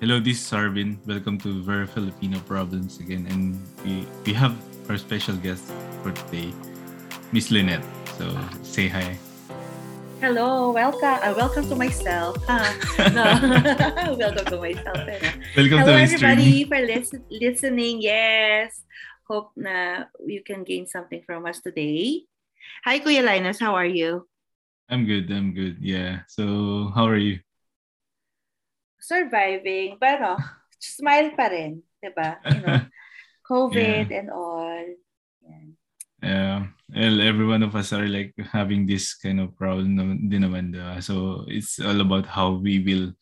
Hello, this is Arvin. Welcome to Very Filipino Problems again. And we, we have our special guest for today, Miss Lynette. So say hi. Hello, welcome. Uh, welcome to myself. Huh? No. welcome to myself. Eh. Welcome Hello, to everybody, stream. for lis- listening. Yes. Hope na you can gain something from us today. Hi, Kuya Linus. How are you? I'm good, I'm good. Yeah. So how are you? Surviving. Pero, smile pa rin. Diba? You know, COVID and all. Yeah. Well, every one of us are like having this kind of problem din naman. diba? So it's all about how we will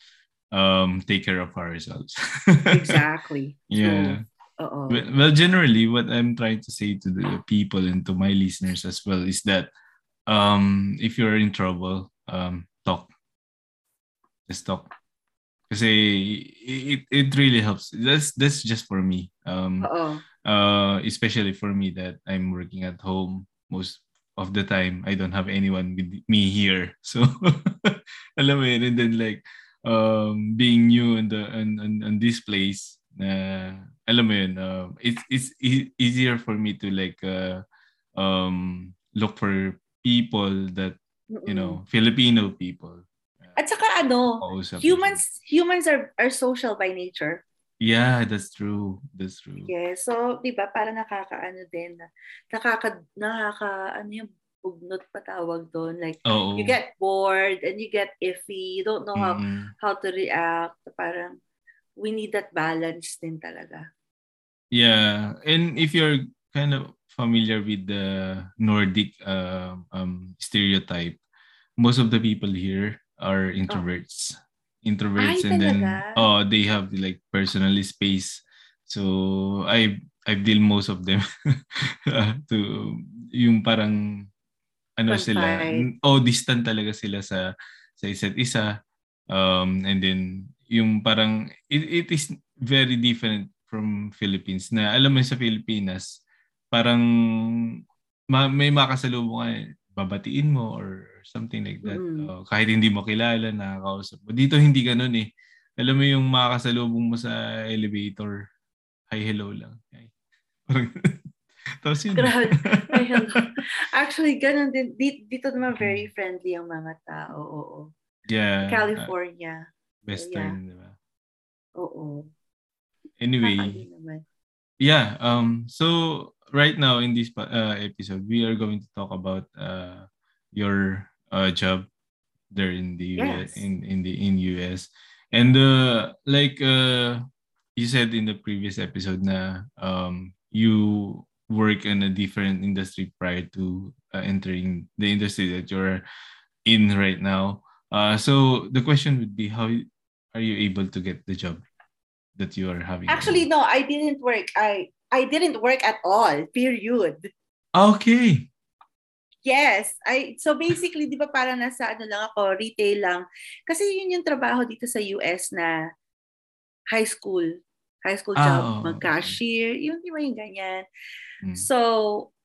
um take care of ourselves. Exactly. yeah. Well, well, generally, what I'm trying to say to the people and to my listeners as well is that um, if you're in trouble, um, talk. Just talk. Kasi it, it really helps. That's that's just for me. Um, uh, especially for me that I'm working at home most of the time. I don't have anyone with me here. So, alam mo yun. And then like, um, being new in the in, in this place, na alam mo yun, uh, it's it's e- easier for me to like uh, um, look for people that you know Filipino people. At saka ano, Kausap. humans humans are are social by nature. Yeah, that's true. That's true. Yes. So, 'di ba, para nakakaano din na nakaka nakaka ano yung bugnot pa tawag doon like Oo. you get bored and you get iffy, you don't know how Mm-mm. how to react. Parang we need that balance din talaga. Yeah, and if you're kind of familiar with the Nordic uh, um, stereotype, most of the people here are introverts. Introverts, Ay, and then talaga? oh, they have like personal space. So I I deal most of them to yung parang ano sila, Confide. oh distant talaga sila sa sa isa't isa. Um, and then yung parang it, it is very different from Philippines na alam mo sa Pilipinas parang ma- may makasalubong ka babatiin mo or something like that. Mm. Oh, kahit hindi mo kilala, nakakausap mo. Dito hindi ganun eh. Alam mo yung makakasalubong mo sa elevator, hi, hello lang. Hi. Parang- Tapos yun. Grabe. Ay, hello. Actually, ganun din. Dito, dito naman very friendly ang mga tao. Oo. yeah. uh, California. Western, di ba? Oo. Anyway, yeah. Um. So right now in this uh, episode, we are going to talk about uh your uh job there in the US, Yes. in in the in US, and uh like uh you said in the previous episode na um you work in a different industry prior to uh, entering the industry that you're in right now. Uh, so the question would be how are you able to get the job that you are having? Actually, no, I didn't work. I I didn't work at all. Period. Okay. Yes. I so basically, 'di ba para nasa ano lang ako, retail lang. Kasi yun yung trabaho dito sa US na high school. High school Ah, job, oo, mag-cashier, yun di ba yung ganyan. Mm. So,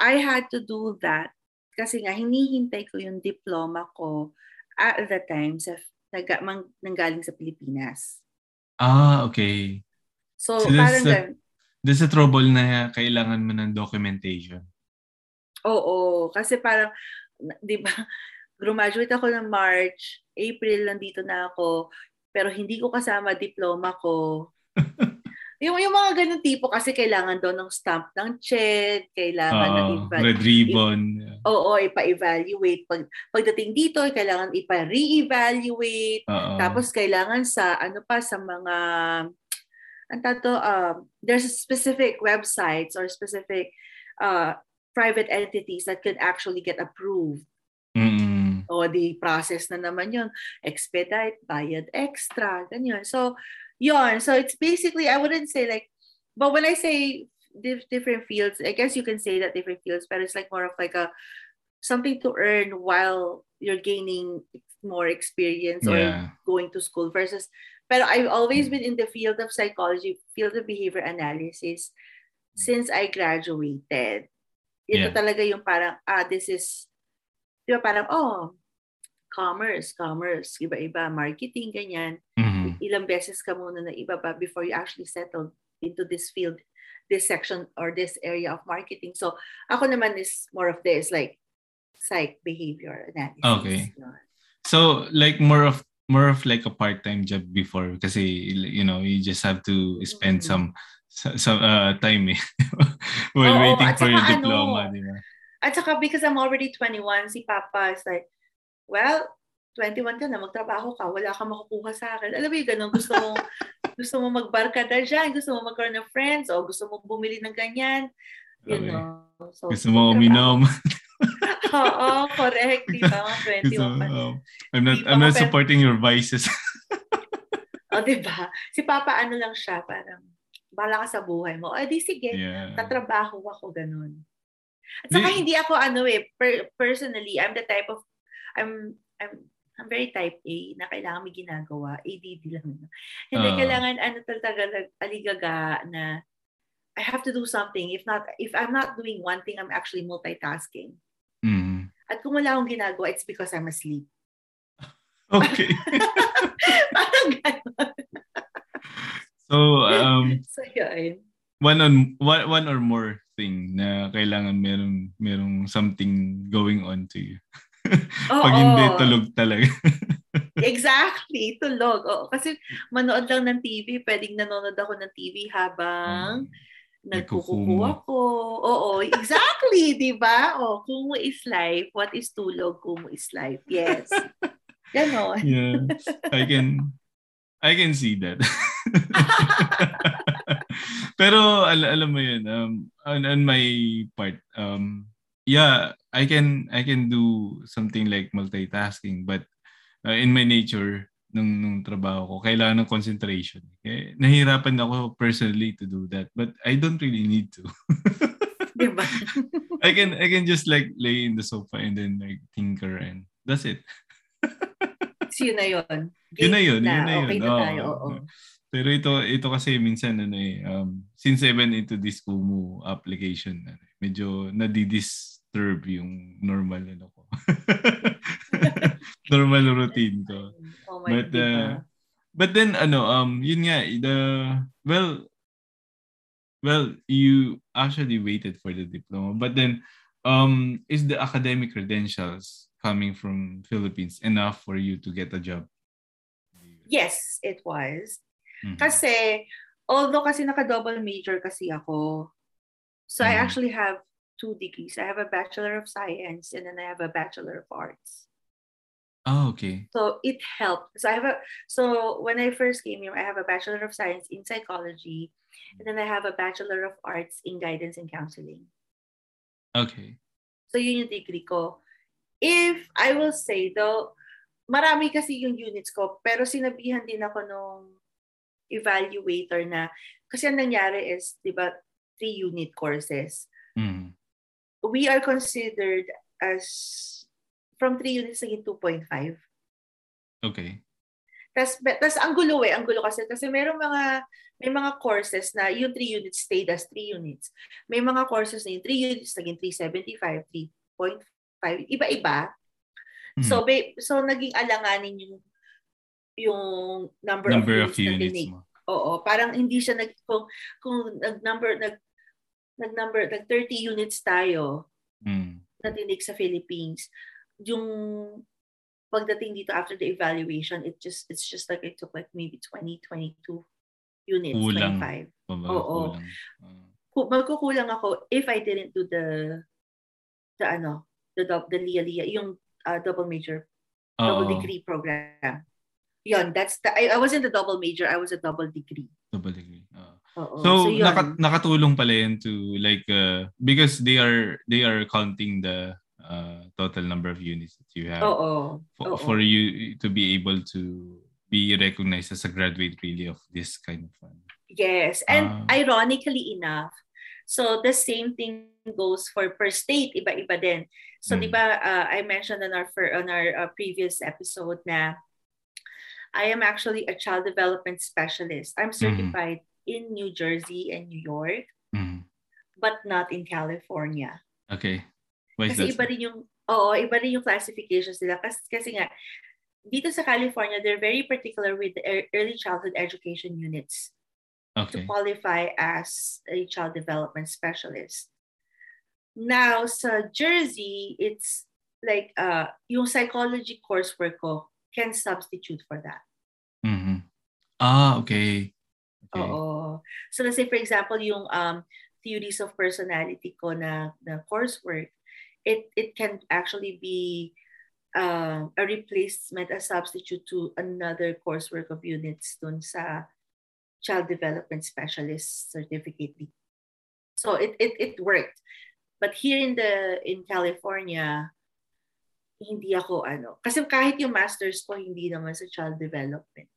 I had to do that kasi nga hinihintay ko yung diploma ko at the time sa naga, mang, nanggaling sa Pilipinas. Ah, okay. So, So parang gan- There's a trouble na kailangan mo ng documentation. Oo, kasi parang, na- di ba, graduate ako ng March, April nandito na ako, pero hindi ko kasama diploma ko. yung, yung mga ganun tipo kasi kailangan daw ng stamp ng check, kailangan ng Oo, iba- red ribbon. Oo, ipa-evaluate. Pag, pagdating dito, kailangan ipa-re-evaluate. Oo. Tapos kailangan sa ano pa sa mga ang tato um there's specific websites or specific uh private entities that could actually get approved. Mm-mm. O the process na naman yun. Expedite, bayad extra, ganyan. So, yon So, it's basically, I wouldn't say like, but when I say dif- different fields, I guess you can say that different fields, but it's like more of like a, something to earn while you're gaining more experience or going to school versus pero I've always been in the field of psychology, field of behavior analysis since I graduated. Ito Yeah. talaga yung parang, ah, this is, di ba parang, oh, commerce, commerce, iba-iba, marketing, ganyan. Mhm. Ilang beses ka muna na ibaba before you actually settle into this field, this section or this area of marketing. So, ako naman is more of this, like, psych behavior analysis. Okay. So like more of more of like a part-time job before kasi you know you just have to spend some some, uh, time eh while Oo, waiting for your saka diploma, ano, di ba? At saka because I'm already 21, si Papa is like, well, 21 ka na, magtrabaho ka, wala kang makukuha sa akin. Alam mo yung ganun, gusto mo, gusto mo magbarkada dyan, gusto mo magkaroon ng friends, o gusto mo bumili ng ganyan. You Okay. know. So, Gusto mo uminom. Oo, correct. Di ba? Mga Gusto 21 pa. um, I'm not Di I'm not supporting your vices. O, di ba? Si Papa, ano lang siya, parang, bahala ka sa buhay mo. O, di sige, yeah. tatrabaho ako, ganun. At saka Di- hindi ako ano eh, per- personally, I'm the type of, I'm, I'm, I'm very type A na kailangan may ginagawa. ADD lang. Hindi Ah. kailangan ano talaga aligaga na I have to do something. If not, if I'm not doing one thing, I'm actually multitasking. At kung wala akong ginagawa, it's because I'm asleep. Okay. Parang gano'n. so um So, yun. one on one, one or more thing na kailangan meron merong something going on to you. Oo. Pag hindi tulog talaga. Exactly, tulog. Oo, kasi manood lang ng TV, pwedeng nanonood ako ng TV habang nagkukuha ko. Oo, exactly, di ba? Oh, kumu is life. What is tulog? Kumu is life. Yes. Ganon. yeah. I can I can see that. Pero al- alam mo yun, um, on, on my part, um, yeah, I can I can do something like multitasking, but uh, in my nature, nung, nung trabaho ko, kailangan ng concentration. Eh, nahirapan ako personally to do that, but I don't really need to. Di ba? I can I can just like lay in the sofa and then like tinker and that's it. So, yun na yun. Yun na Game yun, yun na yun. Okay na tayo, oo. Pero ito ito kasi minsan ano eh um, since I went into this Kumu application ano, eh, medyo nadi-disturb yung normal ano ko. normal routine ko. Oh my, But uh, but then ano um yun nga the well well you actually waited for the diploma but then um is the academic credentials coming from Philippines enough for you to get a job? Yes, it was. Mhm. Kasi, although kasi naka-double major kasi ako, so I Mhm. actually have two degrees. I have a Bachelor of Science and then I have a Bachelor of Arts. Oh, okay. So it helped. So I have a so when I first came here, I have a Bachelor of Science in Psychology, and then I have a Bachelor of Arts in Guidance and Counseling. Okay. So yun yung degree ko. If I will say though, marami kasi yung units ko, pero sinabihan din ako nung evaluator na, kasi ang nangyari is, di ba, three unit courses. Mm. We are considered as, from three units, naging 2.5. Okay. Tas, tas ang gulo eh, ang gulo kasi kasi merong mga may mga courses na yung 3 units stayed as 3 units. May mga courses na yung 3 units naging 375, 3.5, iba-iba. Mm. So ba- so naging alanganin yung yung number, number of of units, units mo. Oo, parang hindi siya nag kung, kung nag-number nag nag-number nag 30 units tayo Mm. na tinig sa Philippines. Yung pagdating dito after the evaluation, it just it's just like it took like maybe 20, 22 units, Kulang. 25. Baba, Oo. kulang. Ku- Magkukulang ako if I didn't do the the ano, the the Lia Lia, yung uh, double major, double Oo. degree program. Yon, that's the I, I wasn't a double major, I was a double degree. Double degree. Oo. Oo. So, yun. naka, nakatulong pala yan to like uh, because they are they are counting the uh, total number of units that you have Oo. for, oo. for you to be able to be recognized as a graduate really of this kind of fun. Yes, and Ah. ironically enough, so the same thing goes for per state, iba-iba din. So Mm. 'di ba uh, I mentioned on our fir- on our uh, previous episode na I am actually a child development specialist. I'm certified in New Jersey and New York, Mhm. but not in California. Okay. Kasi iba rin yung Oo, iba rin yung classifications nila. Kasi, kasi nga, dito sa California, they're very particular with the early childhood education units Okay. to qualify as a child development specialist. Now, sa Jersey, it's like uh, yung psychology coursework ko can substitute for that. Mhm. Ah, okay. Okay. Oo. So let's say, for example, yung um, theories of personality ko na, na coursework, it, it can actually be uh, a replacement, a substitute to another coursework of units dun sa child development specialist certificate. So it, it, it worked. But here in the in California, hindi ako ano. Kasi kahit yung master's ko, hindi naman sa child development.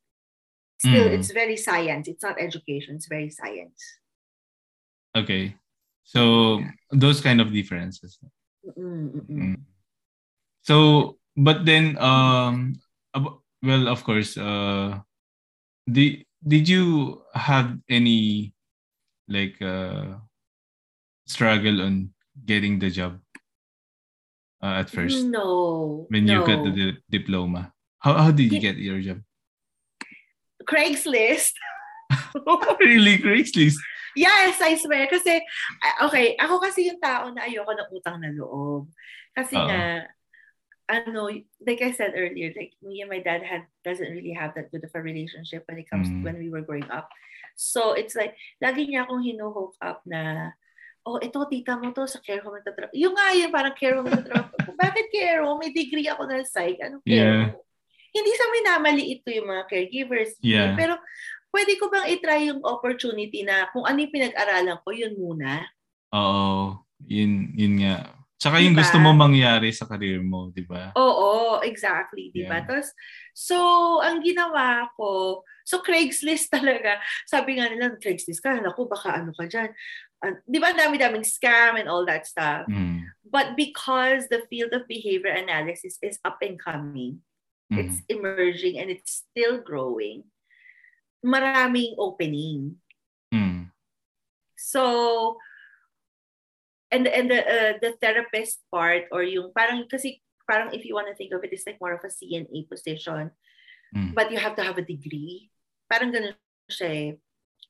Still, Mm. it's very science. It's not education. It's very science. Okay. So those kind of differences. Mm-mm. Mm. So, but then, um, well, of course, uh, did did you have any like uh, struggle on getting the job uh, at first No. when you got the di- diploma? How how did you get your job? Craigslist. really, Craigslist. Yes, I swear. Kasi, okay, ako kasi yung tao na ayoko ng utang na loob. Kasi Oo. nga, ano, like I said earlier, like me and my dad had doesn't really have that good of a relationship when it comes Mm. to when we were growing up. So it's like, lagi niya akong hino-hook up na, oh, ito, tita mo to, sa care home nagtatrabaho. Yung nga yun, parang care home nagtatrabaho. Bakit care home? May degree ako na psych. Anong care Yeah. home? Hindi sa minamaliit ko yung mga caregivers. Yeah. Pero pwede ko bang i-try yung opportunity na kung ano yung pinag-aralan ko, yun muna. Oo. Yun, yun nga. Tsaka yung Diba? gusto mo mangyari sa career mo, di ba? Oo, exactly, di ba? Yeah. Tapos, so, ang ginawa ko, so Craigslist talaga, sabi nga nila, Craigslist ka, naku, baka ano ka dyan. Ah, di ba, dami-daming scam and all that stuff. Mm. But because the field of behavior analysis is up and coming, Mm. it's emerging and it's still growing, maraming opening. Mm. So, and and the uh, the therapist part or yung parang kasi parang if you want to think of it, it's like more of a CNA position, Mm. but you have to have a degree. Parang ganun siya eh.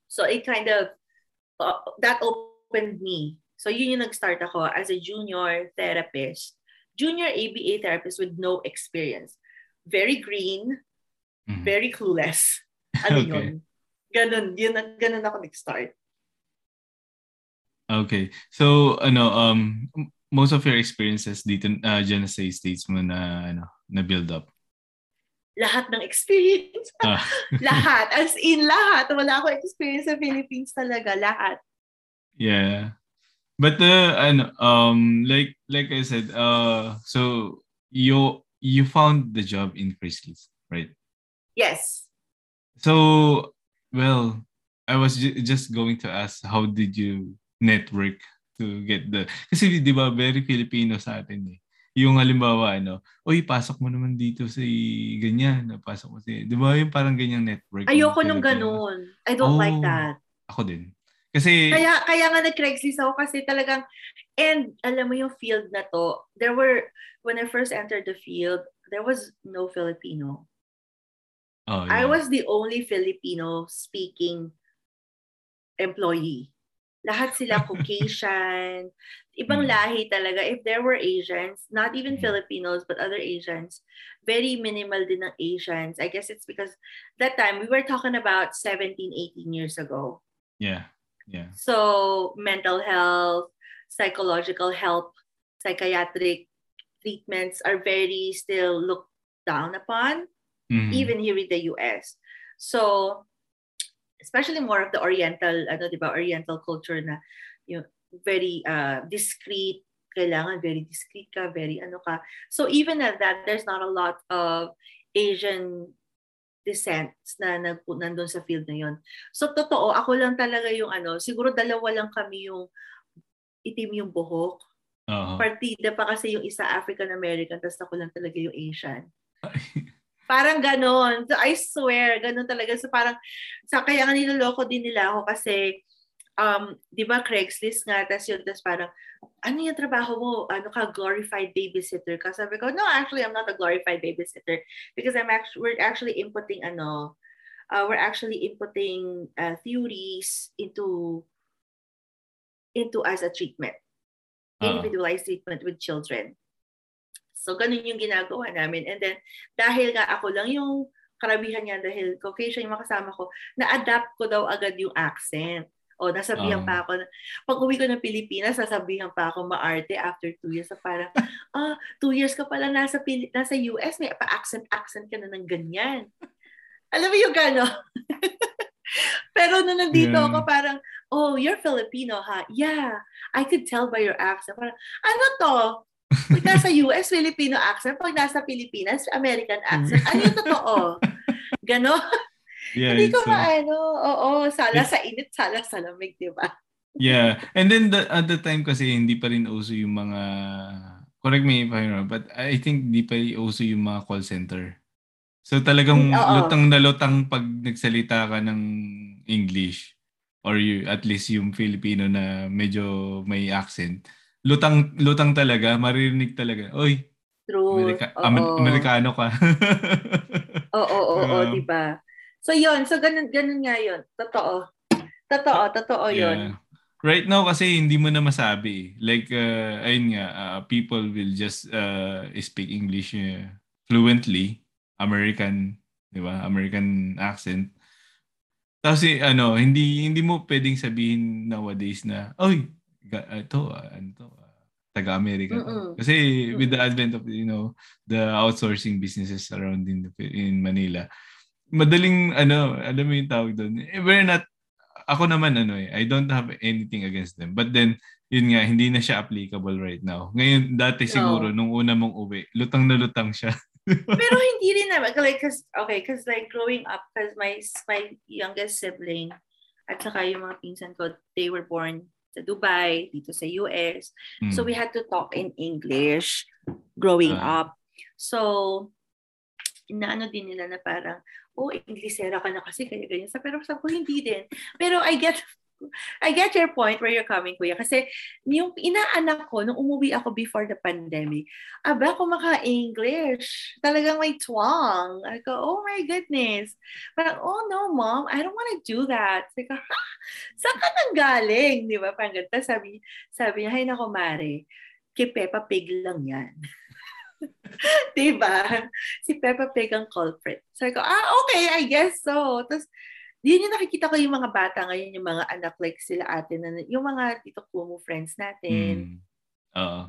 So it kind of uh, that opened me. So yun yung nag-start ako as a junior therapist, junior ABA therapist with no experience. Very green, Mm. very clueless. Ano Okay. yun? Ganun, yun, ganun ako nag-start. Okay. So, ano, um, most of your experiences dito, uh, dyan sa States mo na, ano, na build up. lahat ng experience. Ah. lahat. As in, lahat. Wala akong experience sa Philippines talaga. Lahat. Yeah. But uh, ano, um, like like I said, uh, so you you found the job in Craigslist, right? Yes. So, well, I was ju- just going to ask, how did you network to get the... Kasi di ba, very Filipino sa atin eh. Yung halimbawa, ano, uy, pasok mo naman dito si ganyan, pasok mo si... Di ba yung parang ganyang network? Ayoko nung ganun. I don't Oh. like that. Ako din. Kasi, Kaya, kaya nga nag-Craigslist ako kasi talagang, and alam mo yung field na to, there were, when I first entered the field, there was no Filipino. Oh, I yeah. was the only Filipino speaking employee. Lahat sila Caucasian, ibang Mm. lahi talaga. If there were Asians, not even Mm. Filipinos, but other Asians, very minimal din ng Asians. I guess it's because that time, we were talking about 17, 18 years ago. yeah, yeah. So, mental health, psychological help, psychiatric treatments are very still looked down upon Mhm. even here in the US. So, especially more of the Oriental, ano, di ba, Oriental culture na yung very uh, discreet, kailangan very discreet ka, very ano ka. So even at that, there's not a lot of Asian descents na nag, nandun sa field na yun. So totoo, ako lang talaga yung ano, siguro dalawa lang kami yung itim yung buhok. Oo. Partida pa kasi yung isa African American, tapos ako lang talaga yung Asian. Parang ganon. So, I swear, ganon talaga. So parang, sa, kaya nga niloloko din nila ako kasi um, di ba Craigslist nga, tas yun, tas parang, ano yung trabaho mo? Ano ka, glorified babysitter ka? Sabi ko, no, actually, I'm not a glorified babysitter because I'm actually, we're actually inputting, ano, uh, we're actually inputting uh, theories into, into as a treatment. Ah. Individualized treatment with children. So, ganun yung ginagawa namin. And then, dahil nga ako lang yung karamihan niya dahil Caucasian yung makasama ko, na-adapt ko daw agad yung accent. O, nasabihan Ah. pa ako, na- pag uwi ko ng Pilipinas, sasabihan pa ako maarte after two years. So parang, ah, two years ka pala nasa, Pili- nasa US, may pa-accent-accent ka na ng ganyan. Alam mo yung gano'n? Pero nung nandito Yeah. ako, parang, oh, you're Filipino, ha? Yeah, I could tell by your accent. Parang, ano to? Pag nasa US, Filipino accent. Pag nasa Pilipinas, American accent. Ano yung totoo? Ganon. Yeah, Hindi ko uh, maano. Oo, sala sa init, sala sa lamig, di ba? Yeah. And then the, at the time kasi hindi pa rin uso yung mga correct me if I'm wrong, but I think hindi pa rin uso yung mga call center. So talagang Mm, oo. lutang na lutang pag nagsalita ka ng English or you, at least yung Filipino na medyo may accent. Lutang lutang talaga, maririnig talaga. Oy, True. Amerika, Oo. Amer- Amerikano ka. Oo, oo, oo, Um, di ba? So, yun. So, ganun, ganun nga yun. Totoo. Totoo, totoo yun. Yeah. Right now kasi hindi mo na masabi. Like uh, ayun nga, uh, people will just uh, speak English uh, fluently, American, 'di ba? American accent. Tapos eh, ano, hindi hindi mo pwedeng sabihin nowadays na, oy, ito, uh, ano to, uh, taga-America. to." Mm-mm. Kasi with the advent of, you know, the outsourcing businesses around in the, in Manila, madaling ano, alam mo yung tawag doon. Eh, we're not ako naman ano eh, I don't have anything against them. But then yun nga hindi na siya applicable right now. Ngayon dati No. siguro nung una mong uwi, lutang na lutang siya. Pero hindi rin naman. Like, cause, okay, because like growing up, because my, my youngest sibling, at saka yung mga pinsan ko, they were born sa Dubai, dito sa US. Mm. So we had to talk in English growing Ah. up. So, inaano din nila na parang, oh, Inglesera ka na kasi, kaya ganyan. Sa- Pero sabi ko, hindi din. Pero I get, I get your point where you're coming, kuya. Kasi yung inaanak ko, nung umuwi ako before the pandemic, aba, kumaka-English. Talagang may twang. I go, oh my goodness. Parang, oh no, mom, I don't want to do that. Sabi ha? Saan ka nang galing? Di ba? Parang ganito. Sabi, sabi niya, hay nako, Mare, kay Peppa Pig lang yan. Di ba? Si Peppa Pig ang culprit. Sabi ko, ah, okay, I guess so. Tapos, yun yung nakikita ko yung mga bata ngayon, yung mga anak like sila ate, na, yung mga Tito Kumu friends natin, Mm. Oo.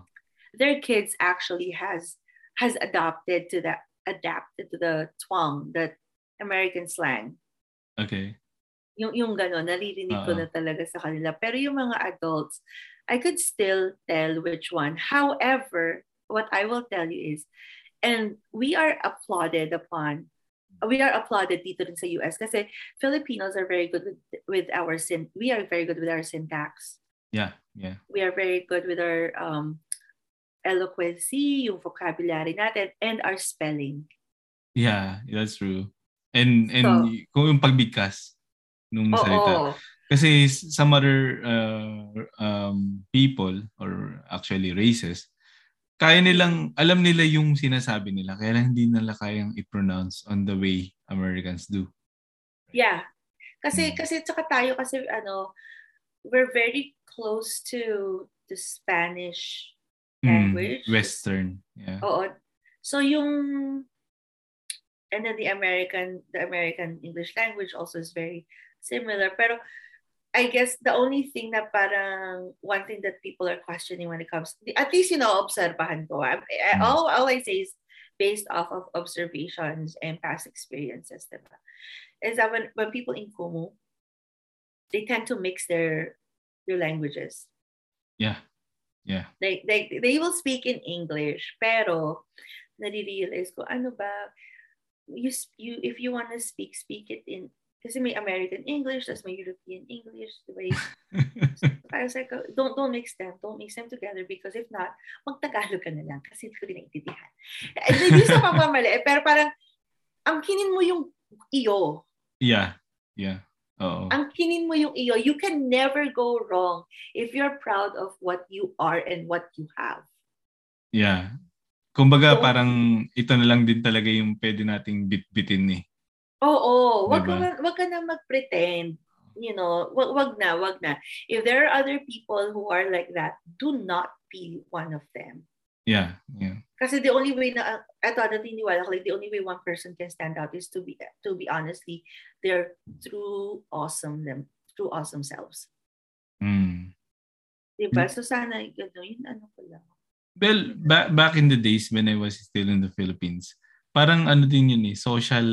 their kids actually has has adopted to that adapted to the twang, that American slang. Okay. Yung yung gano'n, naririnig ko na talaga sa kanila. Pero yung mga adults, I could still tell which one. However, what I will tell you is, and we are applauded upon, we are applauded dito rin sa US kasi Filipinos are very good with, with our syn, we are very good with our syntax. Yeah, yeah. we are very good with our um, eloquency, yung vocabulary natin, and our spelling. Yeah, that's true. And and So- kung yung pagbigkas nung Oo. salita. Kasi s- some other uh, um, people or actually races, kaya nilang, alam nila yung sinasabi nila, kaya lang hindi nila kayang i-pronounce on the way Americans do. Yeah. Kasi, Mm. kasi tsaka tayo kasi ano, we're very close to the Spanish Mm, language. Western. Yeah. Oo. So yung, and then the American, the American English language also is very similar. Pero I guess the only thing that parang one thing that people are questioning when it comes, at least you know, obserbahan ko. I, I, Mm. all, all I say is based off of observations and past experiences, diba? Is that when, when people in Kumu, they tend to mix their their languages. Yeah. Yeah. They, they, they will speak in English, pero nare-realize ko, ano ba, you, you, if you want to speak, speak it in, kasi may American English, tas may European English, the way, I was like, don't, don't mix them, don't mix them together because if not, magtagalog ka na lang kasi hindi ko din naintindihan. Eh, Hindi sa pagmamali, eh, pero parang, ang kinin mo yung iyo. yeah. Yeah. Oo. Ang kinin mo yung iyo. You can never go wrong if you're proud of what you are and what you have. Yeah. Kumbaga So- parang ito na lang din talaga yung pwede nating bit-bitin eh. Oo, wag ka, Diba? ma- wag ka na mag-pretend. You know, wag, wag na, wag na. If there are other people who are like that, do not be one of them. Yeah. Yeah. Kasi the only way na, eto, natiniwala ko, like, the only way one person can stand out is to be, to be honestly, their true awesome them, true awesome selves. Mm. Diba? So sana, gano, yun ano ko lang. Well, ba- back in the days when I was still in the Philippines, parang ano din yun eh, social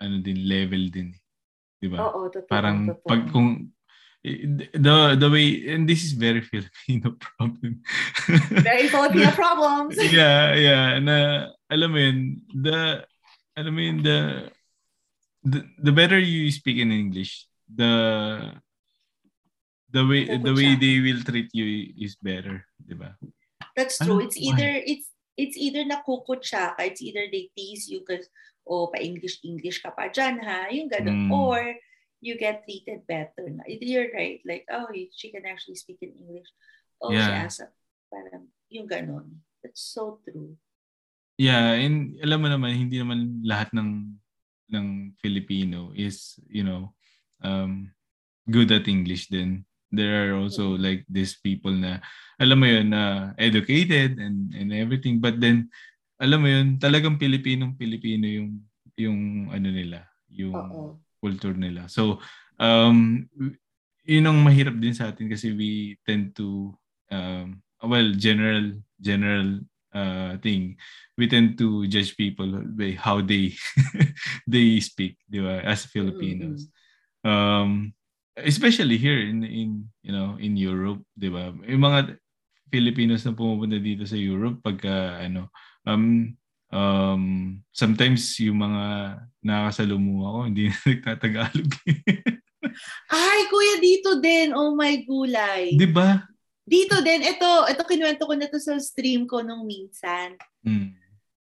ano din level din eh. 'Di ba? Oo, totoo. parang totoo. pag kung eh, the the way and this is very Filipino problem. Very Filipino problems. yeah, yeah, na alam mo yun, the alam mo yun, the the, the better you speak in English, the the way the way they will treat you is better, 'di ba? That's true. It's either it's it's either nakukutsa ka, it's either they tease you because oh, pa-English English ka pa dyan ha, yung ganun. Mm. Or you get treated better. Na. You're right. Like, oh, she can actually speak in English. Oh, she Yeah. has a, parang, yung ganun. That's so true. Yeah, and alam mo naman hindi naman lahat ng ng Filipino is, you know, um good at English din. There are also Mm. like these people na alam mo yun na educated and and everything but then alam mo yun talagang Pilipinong Pilipino yung yung ano nila, yung Oo. culture nila. So um yun ang mahirap din sa atin kasi we tend to um well general general uh thing we tend to judge people by how they they speak di ba as Filipinos um especially here in in you know in Europe di ba yung mga Filipinos na pumupunta dito sa Europe pagka ano um um sometimes yung mga nakakasalumuha ko hindi na nagtatagalog Ay, kuya, dito din. Oh my gulay. di ba Dito din. Ito, ito kinuwento ko na to sa stream ko nung minsan. mm.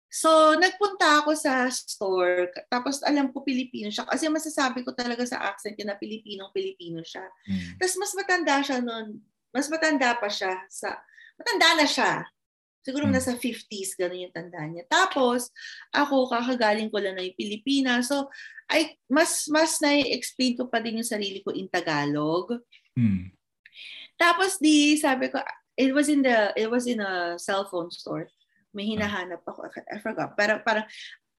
So, nagpunta ako sa store, tapos alam ko Pilipino siya. Kasi masasabi ko talaga sa accent niya na Pilipinong-Pilipino siya. Mm. Tapos mas matanda siya noon. Mas matanda pa siya. sa Matanda na siya. Siguro Hmm. nasa 50s, gano'n yung tanda niya. Tapos, ako, kakagaling ko lang na yung Pilipinas. So, ay, mas, mas na-explain ko pa din yung sarili ko in Tagalog. Mm. Tapos di sabi ko it was in the it was in a cell phone store. May hinahanap ako. I forgot. Pero parang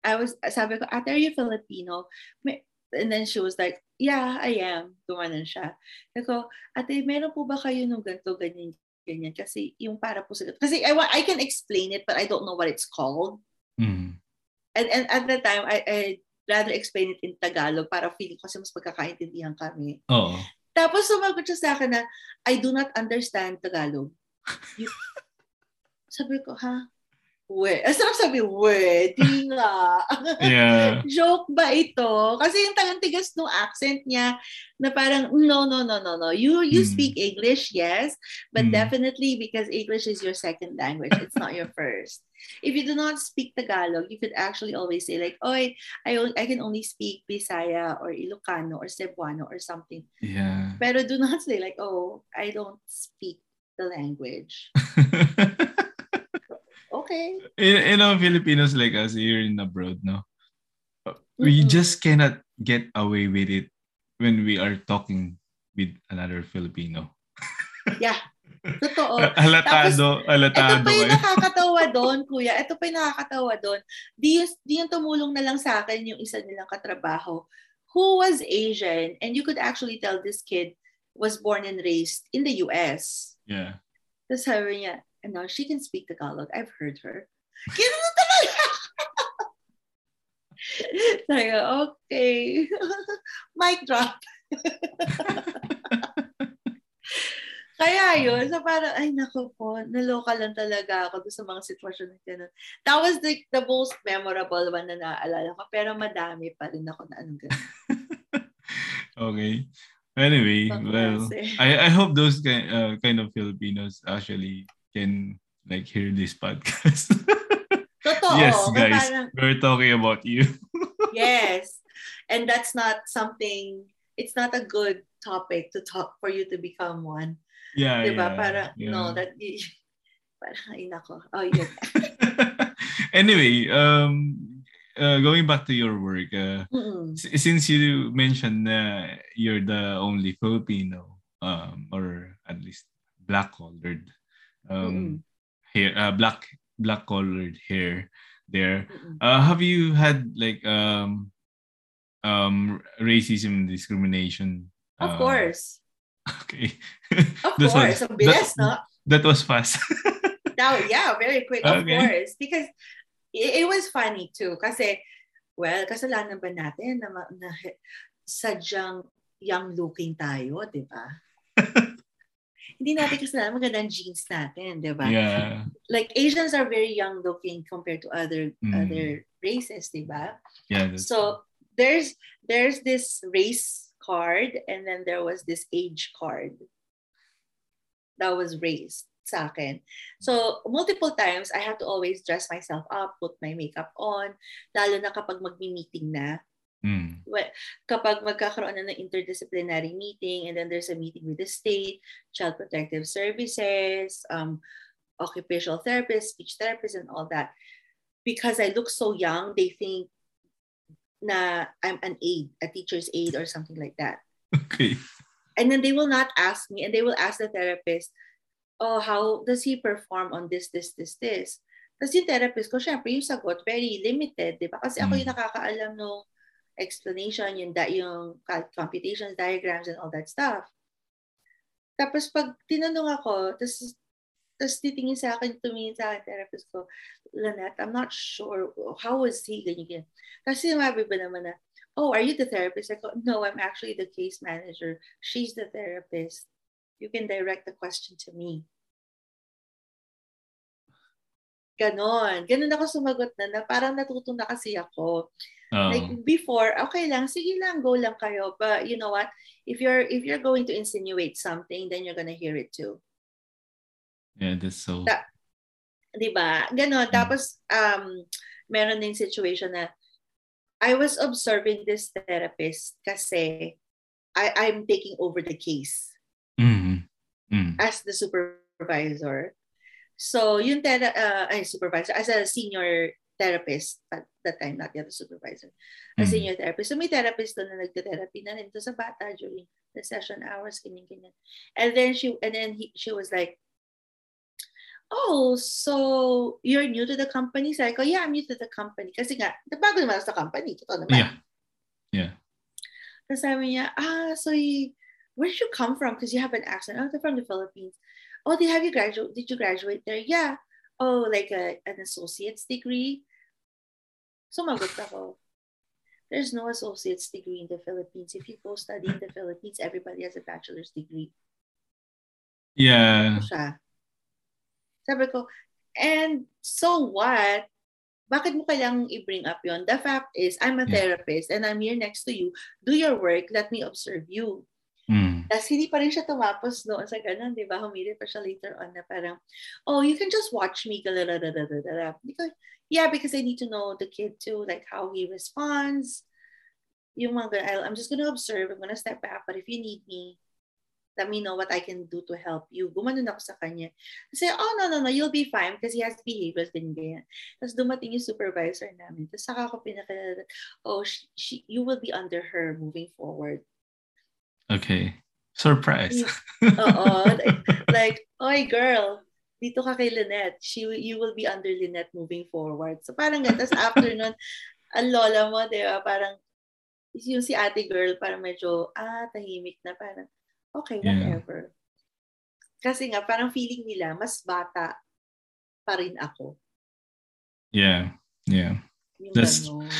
I was sabi ko, "Ate, are you Filipino?" May, and then she was like, "Yeah, I am." Gumanon siya. Sabi ko, "Ate, meron po ba kayo nung ganito ganyan ganyan kasi yung para po sa kasi I I can explain it but I don't know what it's called." Mm. And and at the time I I rather explain it in Tagalog para feeling kasi mas magkakaintindihan kami. Oo. Tapos sumagot siya sa akin na, I do not understand Tagalog. You- sabi ko, ha? We. Ang sarap sabi, we, di nga. Yeah. Joke ba ito? Kasi yung tagantigas ng accent niya na parang, no, no, no, no, no. You you Hmm. speak English, yes, but Hmm. definitely because English is your second language. It's not your first. If you do not speak Tagalog, you could actually always say like, oy, I, I can only speak Bisaya or Ilocano or Cebuano or something. Yeah. Pero do not say like, oh, I don't speak the language. Okay. you, you know, Filipinos like us here in abroad, no? We Mm-mm. just cannot get away with it when we are talking with another Filipino. Yeah. Totoo. Halatado, Ito halatado. pa yung nakakatawa doon, kuya. Ito pa yung nakakatawa doon. Di, yung- di yung tumulong na lang sa akin yung isa nilang katrabaho who was Asian and you could actually tell this kid was born and raised in the US. Yeah. Tapos sabi niya, no, she can speak Tagalog. I've heard her. Gano'n talaga. sabi okay. Mic drop. Kaya yun, so parang, ay nako po, naloka lang talaga ako sa mga sitwasyon na gano'n. That was like the most memorable one na naaalala ko. Pero madami pa rin ako na anong gano'n. Okay. Anyway, well. I I hope those kind uh, kind of Filipinos actually can like hear this podcast. Totoo. yes, guys, parang, we're talking about you. yes. And that's not something it's not a good topic to talk for you to become one. Yeah, Diba? yeah. Para, yeah. no, that, parang, ay nako. Oh, yun. anyway, um, uh, going back to your work, uh, Mm-mm. s- since you mentioned na you're the only Filipino, um, or at least black colored, um, hair, uh, black black colored hair there. Mm-mm. Uh, have you had like um, um, racism and discrimination? Of uh, course. Okay. Of This was- course. Ang bilis, that- no? That was fast. Now, yeah, very quick. Of Okay. course. Because it, it was funny too. Kasi, well, kasalanan ba natin na, na sadyang young looking tayo, di ba? Hindi natin kasalanan magandang jeans natin, di ba? yeah. Like Asians are very young looking compared to other Mm. other races, di ba? Yeah. That's, So there's there's this race card and then there was this age card that was raised sa akin. So multiple times I have to always dress myself up, put my makeup on, lalo na kapag magmi-meeting na. Mm, Well, kapag magkakaroon na ng interdisciplinary meeting and then there's a meeting with the state, child protective services, um, occupational therapist, speech therapist, and all that. Because I look so young, they think na I'm an aide, a teacher's aide or something like that. okay. And then they will not ask me and they will ask the therapist, oh, how does he perform on this, this, this, this? Tapos yung therapist ko, syempre, yung sagot, very limited, di ba? Kasi ako yung Mm. nakakaalam ng explanation, yung, da, yung computations, diagrams, and all that stuff. Tapos pag tinanong ako, tapos, tapos titingin sa akin, tumingin sa akin, therapist ko, Lynette, I'm not sure, how was he, ganyan, ganyan. Kasi sinabi ba naman na, oh, are you the therapist? I go, no, I'm actually the case manager. She's the therapist. You can direct the question to me. Ganon. Ganon ako sumagot na, na parang natuto na kasi ako. Oh, Like before, okay lang, sige lang, go lang kayo. But you know what? If you're if you're going to insinuate something, then you're gonna hear it too. yeah, that's so. Ta- 'Di ba? Ganon. Mm. Tapos um meron din situation na I was observing this therapist kasi I I'm taking over the case Mm, mm, as the supervisor. So, yung thera- uh, ay, supervisor, as a senior therapist at that time, not yet a supervisor, a Mm. senior therapist. So, may therapist doon na nagte-therapy na rin to sa bata during the session hours, ganyan, ganyan. And then she, and then he, she was like, oh, so you're new to the company? So I go, yeah, I'm new to the company. Kasi nga, bago naman sa company. Totoo naman. yeah. Yeah. Tapos sabi niya, ah, so you, where did you come from? Because you have an accent. Oh, they're from the Philippines. Oh, did have you graduate? Did you graduate there? Yeah. Oh, like a, an associate's degree. Sumagot ako. There's no associate's degree in the Philippines. If you go study in the Philippines, everybody has a bachelor's degree. Yeah. Siya? Sabi ko, and so what? Bakit mo kailangang i-bring up yon? The fact is, I'm a Yeah. therapist and I'm here next to you. Do your work. Let me observe you. Tapos hindi pa rin siya tumapos noon sa ganun, di ba? Humirit pa siya later on na parang, oh, you can just watch me. galadadadadada." Because, yeah, because I need to know the kid too, like how he responds. Yung mga, I'm just gonna observe. I'm gonna step back. But if you need me, let me know what I can do to help you. Gumanon ako sa kanya. Kasi, oh, no, no, no, you'll be fine because he has behaviors din ganyan. Tapos dumating yung supervisor namin. Tapos saka ako pinaka, oh, she, she, you will be under her moving forward. okay. Surprise. Oo. like, like, oy girl, dito ka kay Lynette. She, you will be under Lynette moving forward. So parang ganun. Tapos after nun, ang lola mo, di ba, parang, yung si ate girl, parang medyo, ah, tahimik na, parang, okay, Yeah. whatever. Kasi nga, parang feeling nila, mas bata pa rin ako. yeah. Yeah. Yung That's- ganun.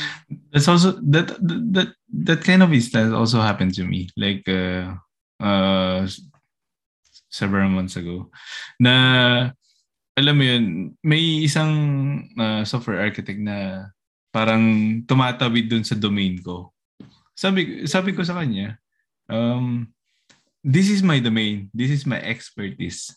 That's also that that that kind of instance also happened to me. Like uh uh several months ago. Na alam mo yun, may isang uh, software architect na parang tumatawid dun sa domain ko. Sabi sabi ko sa kanya, um this is my domain. This is my expertise.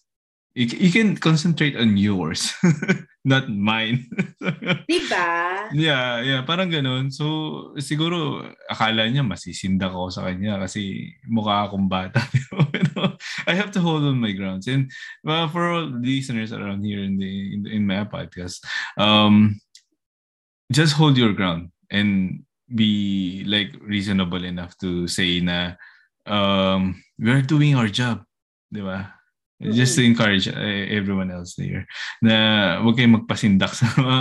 You, you can concentrate on yours, not mine. diba? Yeah, yeah, parang ganun. So, siguro, akala niya masisinda ko sa kanya kasi mukha akong bata. Pero, I have to hold on my grounds. And well, for all listeners around here in the in, in my podcast, um, just hold your ground and be like reasonable enough to say na um, we're doing our job. Di ba? Just to encourage uh, everyone else there na huwag kayong magpasindak sa mga,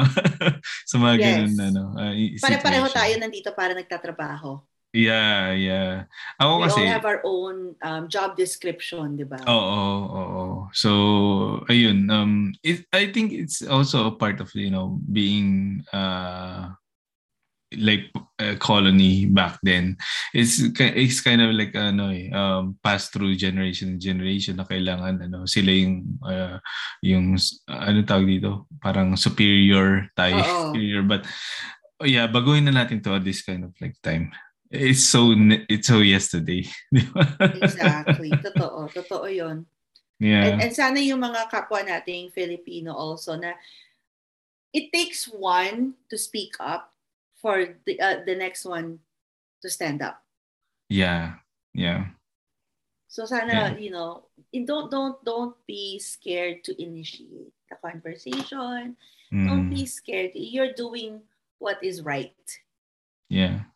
sa mga yes. ganun ano. Uh, Pare-pareho tayo nandito para nagtatrabaho. Yeah, yeah. Ako We kasi, all have our own um, job description, di ba? Oo, oo. So, ayun. Um, it, I think it's also a part of, you know, being uh, like a colony back then. It's it's kind of like ano eh, um pass through generation generation na kailangan ano sila yung uh, yung uh, ano tawag dito? Parang superior tayo. Superior but oh yeah baguhin na natin to at this kind of like time. It's so it's so yesterday. Exactly. Totoo. Totoo yon yeah. And, and sana yung mga kapwa nating Filipino also na it takes one to speak up for the uh, the next one to stand up. Yeah. Yeah. So sana, yeah. you know, don't don't don't be scared to initiate the conversation. Mm. Don't be scared. You're doing what is right. Yeah.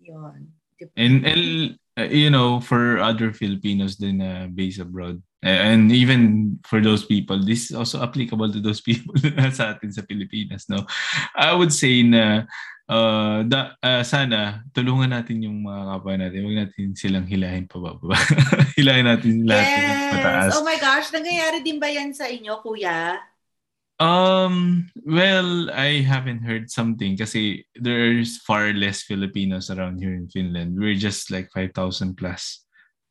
Yon. And, and uh, you know, for other Filipinos then uh, based abroad, and even for those people, this is also applicable to those people sa atin sa Pilipinas, no? I would say na uh, da, uh, sana tulungan natin yung mga kapwa natin. Huwag natin silang hilahin pa ba? hilahin natin lahat yes. pataas. Oh my gosh, nangyayari din ba yan sa inyo, kuya? Um, well, I haven't heard something kasi there's far less Filipinos around here in Finland. We're just like 5,000 plus.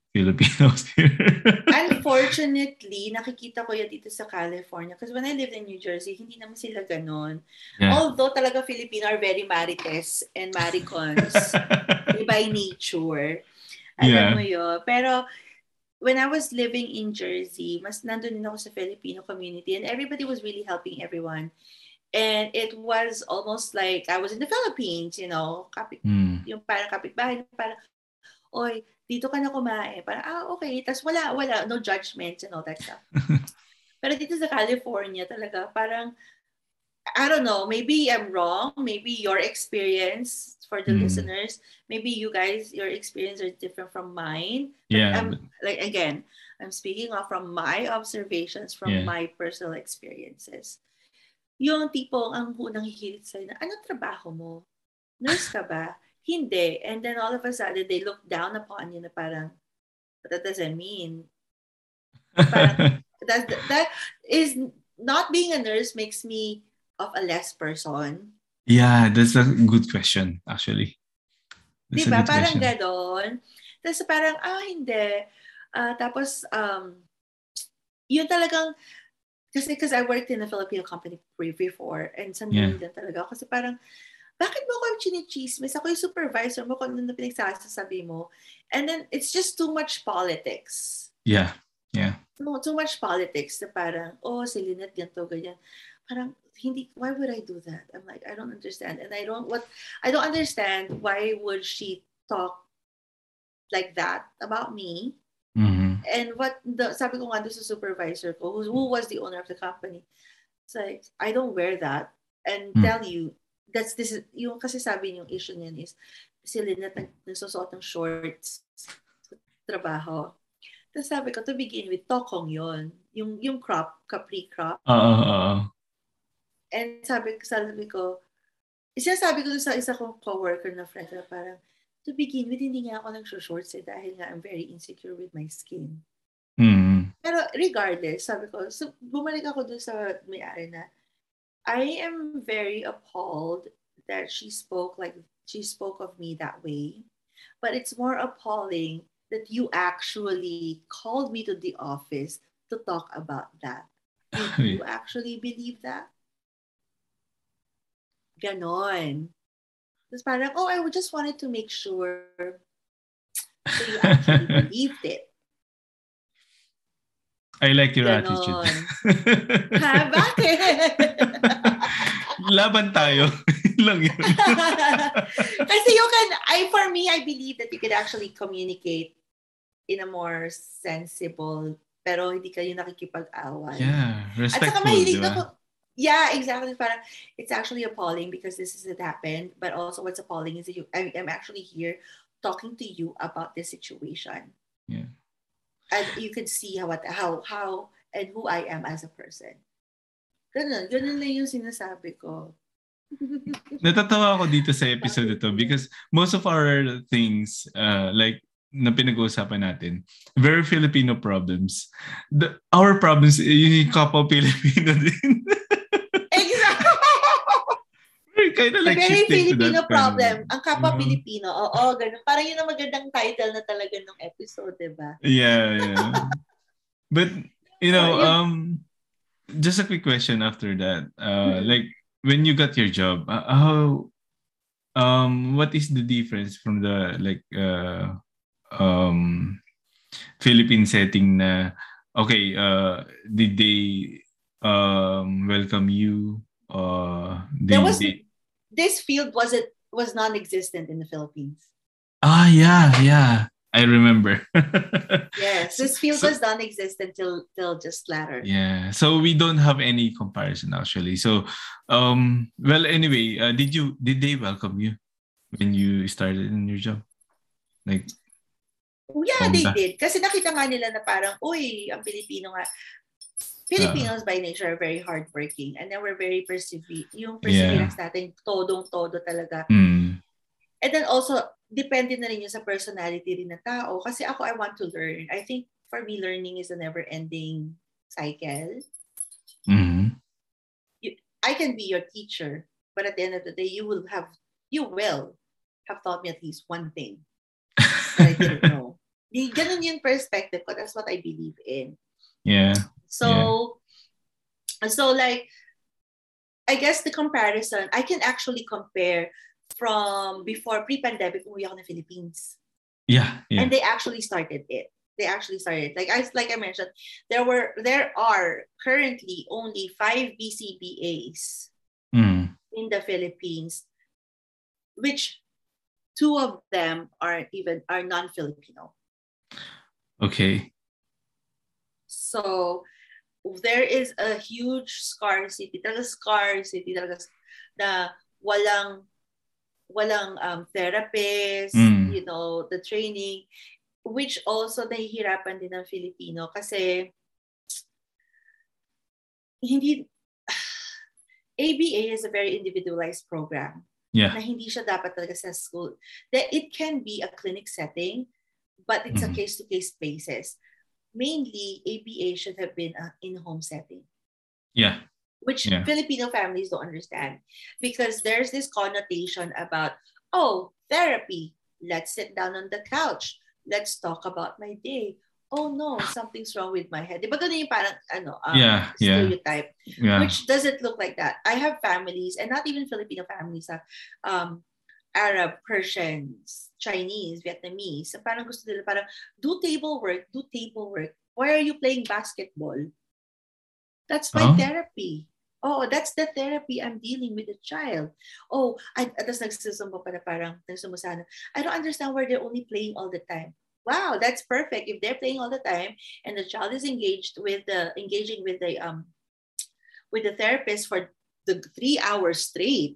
Filipinos here. Unfortunately, nakikita ko yan dito sa California. Because when I lived in New Jersey, hindi naman sila ganon. Yeah. Although talaga Filipino are very marites and maricons by nature. Alam yeah. mo yun. Pero when I was living in Jersey, mas nandun din ako sa Filipino community and everybody was really helping everyone. And it was almost like I was in the Philippines, you know, kapit, mm. yung parang kapitbahay, parang, oy, dito ka na kumain. Parang, ah, okay. Tapos wala, wala, no judgments and all that stuff. Pero dito sa California talaga, parang, I don't know, maybe I'm wrong. Maybe your experience for the mm. listeners, maybe you guys, your experience are different from mine. But yeah. I'm, like, again, I'm speaking of from my observations, from yeah. my personal experiences. Yung tipong ang unang hihilit sa'yo na, anong trabaho mo? Nurse ka ba? Hindi. And then all of a sudden, they look down upon you na parang, that doesn't mean. Parang, that, that is, not being a nurse makes me of a less person. Yeah, that's a good question, actually. That's diba? Parang question. ganon. Tapos parang, ah, hindi. Uh, tapos, um, yun talagang, kasi because I worked in a Filipino company before and sandali yeah. din talaga. Kasi parang, bakit mo ako chinichismis? Ako yung supervisor mo kung ano na pinagsasabi mo. And then, it's just too much politics. Yeah. Yeah. No, too much politics na parang, oh, si Lynette ganito, ganyan. Parang, hindi, why would I do that? I'm like, I don't understand. And I don't, what, I don't understand why would she talk like that about me. Mm-hmm. And what, the, sabi ko nga doon sa supervisor ko, who, who was the owner of the company, it's like, I don't wear that and mm. tell you that's this yung kasi sabi yung issue niyan is si Lynette nag, nagsusuot ng shorts sa trabaho. Tapos sabi ko, to begin with, tokong yon Yung, yung crop, capri crop. Oo, uh. Uh, uh. And sabi, sabi ko, isa sabi ko sa isa kong coworker na friend na parang, to begin with, hindi nga ako nag-shorts eh dahil nga I'm very insecure with my skin. Mm. Pero regardless, sabi ko, so bumalik ako dun sa may-ari na, I am very appalled that she spoke like she spoke of me that way. But it's more appalling that you actually called me to the office to talk about that. Do you actually believe that? Ganon. Tapos parang, oh, I just wanted to make sure that you actually believed it. I like your Ganon. attitude. ha, bakit? Laban tayo. Lang yun. Kasi you can, I, for me, I believe that you could actually communicate in a more sensible, pero hindi kayo nakikipag-away. yeah, At saka respectful, mahilig ba? ako, yeah, exactly. Parang, it's actually appalling because this is it happened. But also what's appalling is that you, I, I'm actually here talking to you about this situation. Yeah. And you can see how, how, how, and who I am as a person. Ganun, ganun lang yung sinasabi ko. Natatawa ako dito sa episode ito because most of our things, uh, like, na pinag-uusapan natin, very Filipino problems. The, our problems, yung kapwa Filipino din. exactly! very kind of like very Filipino kind of- problem. Ang kapwa Mhm. Pilipino. Oo, ganun. Parang yun ang magandang title na talaga ng episode, di ba? Yeah, yeah. but you know, yun. um, just a quick question after that. Uh, Mhm. like when you got your job, uh, how, um, what is the difference from the like, uh, um, Philippine setting? Na okay, uh, did they um welcome you? Uh, There was they- this field wasn't was non-existent in the Philippines. ah yeah yeah I remember. Yes, this field So- was non-existent till till just latter. Yeah. So we don't have any comparison actually. So um well anyway, uh, did you did they welcome you when you started in your job? Like Yeah, they Bomba. did. Kasi nakita nga nila na parang, uy, ang Pilipino nga. Filipinos by nature are very hardworking and then we're very persevere. Yung perseverance natin, todong-todo talaga. mm, And then also, depende na rin yun sa personality rin ng tao. Kasi ako, I want to learn. I think for me, learning is a never-ending cycle. mhm. I can be your teacher, but at the end of the day, you will have, you will have taught me at least one thing that I didn't know. Di, ganun yung perspective ko. That's what I believe in. yeah. So, so like, I guess the comparison, I can actually compare from before pre-pandemic, umuwi ako ng Philippines. Yeah. Yeah. and they actually started it they actually started like i like i mentioned there were there are currently only five bcbas Mm, in the philippines which two of them are even are non-filipino okay. so there is a huge scarcity talaga scarcity talaga na walang walang um, therapist Mm. you know the training which also nahihirapan din ng Filipino kasi hindi ABA is a very individualized program Yeah. na hindi siya dapat talaga sa school. That it can be a clinic setting, but it's a Mhm. case-to-case basis. Mainly, ABA should have been an in-home setting, Yeah. Which Yeah. Filipino families don't understand because there's this connotation about, oh, therapy. Let's sit down on the couch. Let's talk about my day. Oh no, something's wrong with my head. Di ba ganun yung parang ano, um, Yeah, stereotype? Yeah. which doesn't look like that. I have families, and not even Filipino families, ah, um, Arab, Persians, Chinese, Vietnamese. So parang gusto nila parang do table work, do table work. Why are you playing basketball? That's my Oh. therapy. Oh, that's the therapy I'm dealing with the child. Oh, I, tapos nagsusumbo pa na parang nagsumusana. I don't understand why they're only playing all the time. Wow, that's perfect. If they're playing all the time and the child is engaged with the engaging with the um with the therapist for the three hours straight,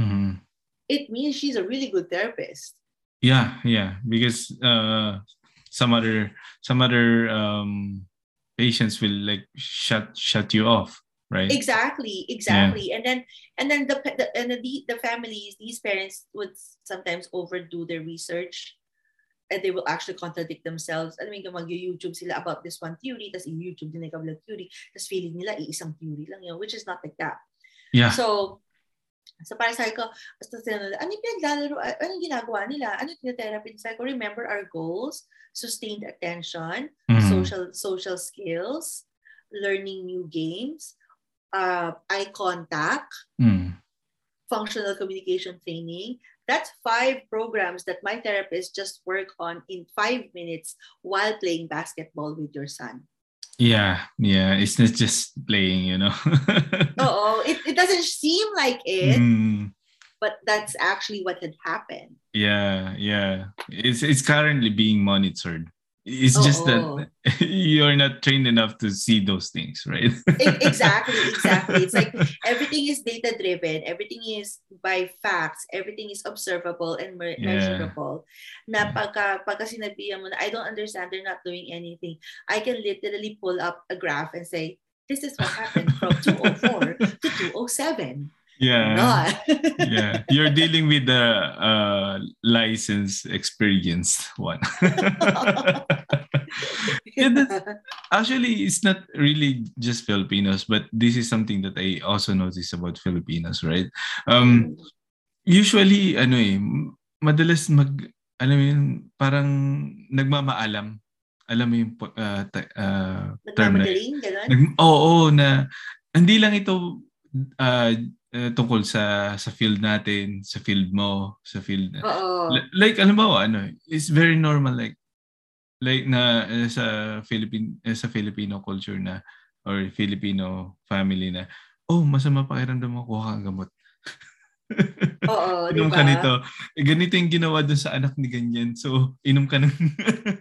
Mhm. it means she's a really good therapist. Yeah, yeah. Because uh some other some other um patients will like shut shut you off, right? Exactly, exactly. And then and then the, the and the, the families, these parents would sometimes overdo their research and they will actually contradict themselves. I mean, mag-YouTube sila about this one theory, tas i-YouTube din kabilang theory, tas feeling nila iisang theory lang yun, which is not like that. Yeah. So, so para sa ko, basta sila nila, ano yung pinaglalaro, ano ginagawa nila, ano yung therapy Sabi ko, remember our goals, sustained attention, Mhm. social social skills, learning new games, uh, eye contact, Mm. functional communication training. That's five programs that my therapist just work on in five minutes while playing basketball with your son. Yeah, yeah. It's not just playing, you know. oh, it, it doesn't seem like it, Mm, but that's actually what had happened. yeah, yeah. It's it's currently being monitored. It's just Oo. that you're not trained enough to see those things, right? E- exactly, exactly. It's like everything is data driven, everything is by facts, everything is observable and me- Yeah. measurable. Na pagka, pagka sinabihan mo na, I don't understand, they're not doing anything. I can literally pull up a graph and say, this is what happened from 204 to 207. Yeah. Not. yeah. You're dealing with the uh licensed experienced one. Actually, it's not really just Filipinos, but this is something that I also notice about Filipinos, right? Um, usually, ano eh, madalas mag, ano yun, parang nagmamaalam. Alam mo yung uh, uh, term na? Nag, oo, na hindi lang ito uh, uh, tungkol sa sa field natin, sa field mo, sa field Oo. Li- like alam mo ano, it's very normal like like na uh, sa Philippine uh, sa Filipino culture na or Filipino family na oh masama pakiramdam mo kuha kang gamot. Oo, inom ba? ka nito. Ganito yung ginawa dun sa anak ni ganyan. So, inom ka ng...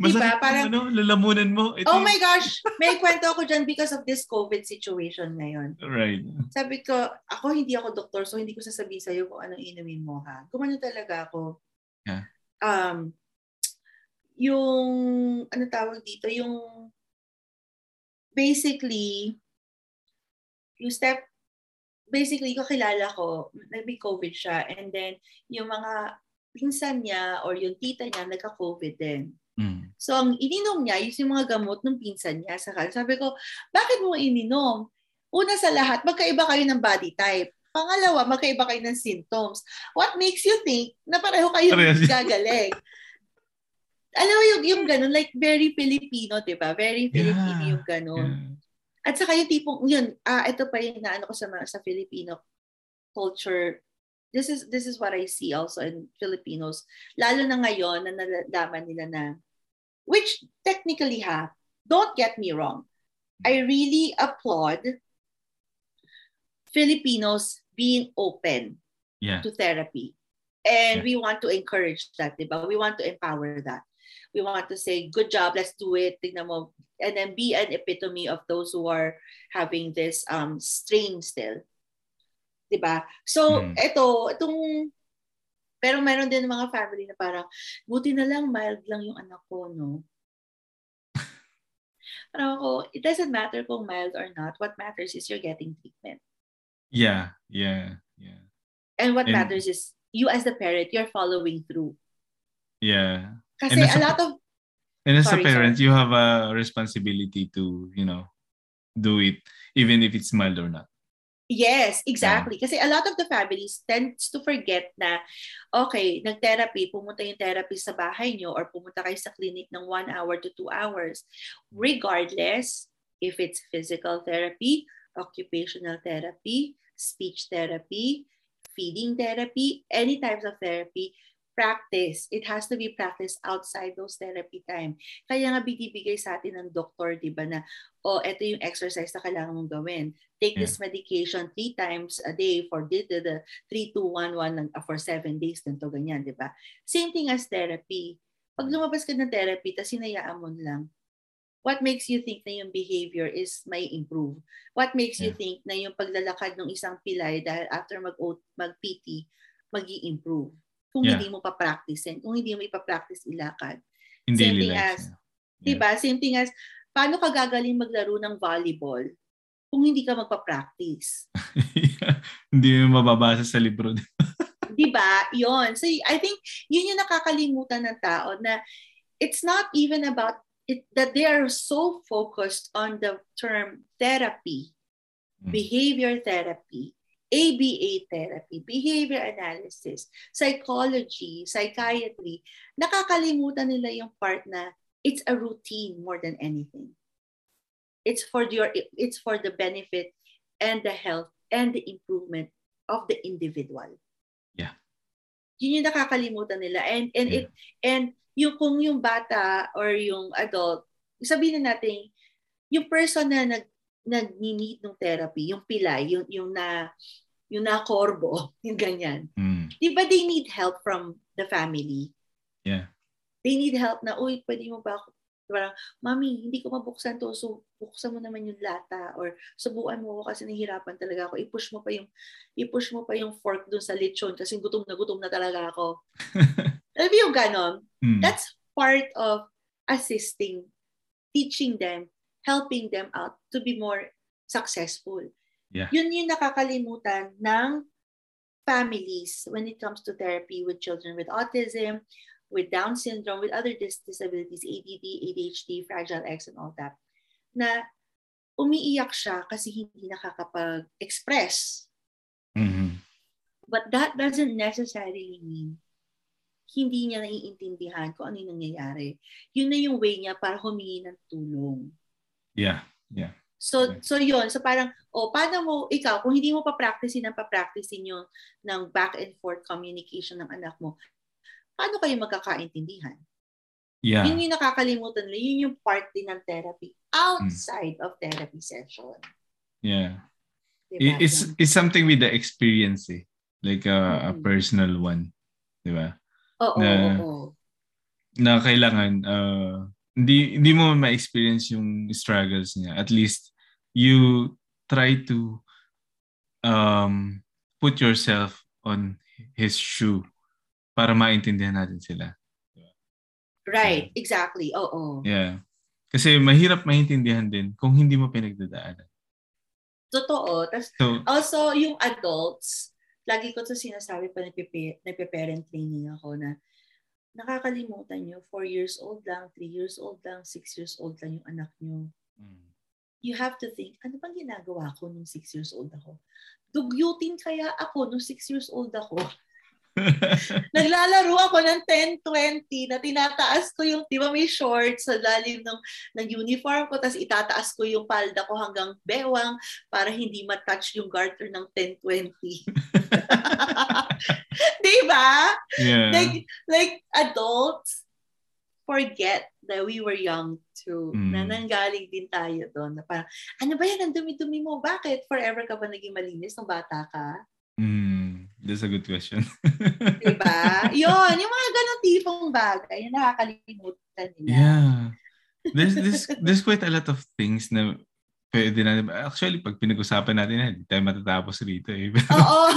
Masakit Diba? Parang- ano, lalamunan mo. Ito Oh my gosh! May kwento ako dyan because of this COVID situation ngayon. Right. Sabi ko, ako hindi ako doktor, so hindi ko sasabihin sa'yo kung anong inumin mo, ha? Gumano talaga ako. Yeah. Um, yung, ano tawag dito, yung, basically, yung step, basically, kakilala ko, nag-may COVID siya, and then, yung mga pinsan niya or yung tita niya, nagka-COVID din. Mm. So, ang ininom niya, yung mga gamot ng pinsan niya. Sa Sabi ko, bakit mo ininom? Una sa lahat, magkaiba kayo ng body type. Pangalawa, magkaiba kayo ng symptoms. What makes you think na pareho kayo gagaling? Alam mo yung, yung ganun, like very Filipino, di ba? Very Filipino Yeah. yung ganun. Yeah. At saka yung tipong, yun, ah, ito pa yung naano ko sa, sa Filipino culture. This is this is what I see also in Filipinos. Lalo na ngayon na nalalaman nila na, which technically ha, don't get me wrong. I really applaud Filipinos being open Yeah. to therapy. And Yeah. we want to encourage that, diba? We want to empower that. We want to say, good job, let's do it. Mo. And then be an epitome of those who are having this um strain still. Diba? So, Mm. ito, itong, pero meron din mga family na parang, buti na lang, mild lang yung anak ko, no? Parang ako, it doesn't matter kung mild or not. What matters is you're getting treatment. Yeah. Yeah. Yeah. And what And- matters is you as the parent, you're following through. Yeah. Kasi a a- lot of And as Sorry, a parent, you have a responsibility to, you know, do it even if it's mild or not. Yes, exactly. Kasi a lot of the families tends to forget na, okay, nag-therapy, pumunta yung therapist sa bahay nyo or pumunta kayo sa clinic ng one hour to two hours. Regardless if it's physical therapy, occupational therapy, speech therapy, feeding therapy, any types of therapy, practice. It has to be practiced outside those therapy time. Kaya nga binibigay sa atin ng doktor, di ba, na, oh, ito yung exercise na kailangan mong gawin. Take this medication three times a day for the, the, the 3, 2, 1, 1 ng- for seven days, ganito, ganyan, di ba? Same thing as therapy. Pag lumabas ka ng therapy, tapos sinayaan mo lang, what makes you think na yung behavior is may improve? What makes you Yeah. think na yung paglalakad ng isang pilay dahil after mag mag-PT, mag improve Kung Yeah. hindi mo pa-practice, kung hindi mo ipa-practice ilakad. In Same thing life. as- yeah. Diba? Same thing as, paano ka gagaling maglaro ng volleyball kung hindi ka magpa-practice? Hindi mo mababasa sa libro. Diba? Yon. So I think yun yung nakakalimutan ng tao na it's not even about it that they are so focused on the term therapy, Mm. behavior therapy, ABA therapy, behavior analysis, psychology, psychiatry. Nakakalimutan nila yung part na it's a routine more than anything. It's for your it's for the benefit and the health and the improvement of the individual. Yeah. Yun yung nakakalimutan nila and and Yeah. it and yung kung yung bata or yung adult, sabihin na natin yung person na nag nag-need ng therapy, yung pilay, yung yung na yung na korbo, yung ganyan. Mm. Di ba they need help from the family? Yeah. They need help na, uy, pwede mo ba ako parang, mami, hindi ko mabuksan to, so buksan mo naman yung lata or subukan mo ako kasi nahihirapan talaga ako. I-push mo pa yung i-push mo pa yung fork dun sa lechon kasi gutom na gutom na talaga ako. Alam mo yung ganon? Mm. That's part of assisting, teaching them, helping them out to be more successful. Yeah. Yun yung nakakalimutan ng families when it comes to therapy with children with autism, with Down syndrome, with other dis- disabilities, ADD, ADHD, Fragile X, and all that, na umiiyak siya kasi hindi nakakapag-express. Mhm. But that doesn't necessarily mean hindi niya naiintindihan kung ano yung nangyayari. Yun na yung way niya para humingi ng tulong. Yeah. Yeah. So, so yun. So parang, o oh, paano mo, ikaw, kung hindi mo pa-practicein ng pa-practicein yung ng back and forth communication ng anak mo, paano kayo magkakaintindihan? Yeah. Yun yung nakakalimutan nila. Yun yung part din ng therapy outside of therapy session. Yeah. Diba? It- It's Yun. it's something with the experience eh. Like a, a Mhm. personal one. Di ba? Oo, na- oo, oo. Na kailangan uh, hindi hindi mo ma-experience yung struggles niya. At least you try to um put yourself on his shoe para maintindihan natin sila. Right, exactly. Oo. Yeah. Kasi mahirap maintindihan din kung hindi mo pinagdadaanan. Totoo. Tas So, also, yung adults, lagi ko to sinasabi pa nagpe- nagpe-parent training ako na nakakalimutan nyo, 4 years old lang, 3 years old lang, 6 years old lang yung anak nyo. mm, You have to think, ano bang ginagawa ko nung 6 years old ako? Dugyutin kaya ako nung 6 years old ako? Naglalaro ako ng 10-20 na tinataas ko yung, di ba may shorts sa lalim ng, ng uniform ko, tapos itataas ko yung palda ko hanggang bewang para hindi matouch yung garter ng 10-20. di ba? yeah. Like, like adults forget that we were young too. Mm. Na nanggaling din tayo doon. Na parang, ano ba yan? Ang dumi-dumi mo. Bakit? Forever ka ba naging malinis nung bata ka? Mm, that's a good question. Diba? Yun, yung mga ganong tipong bagay, yung nakakalimutan nila. yeah. There's, there's, there's quite a lot of things na pwede na. Actually, pag pinag-usapan natin yan, hindi tayo matatapos rito eh. Oo.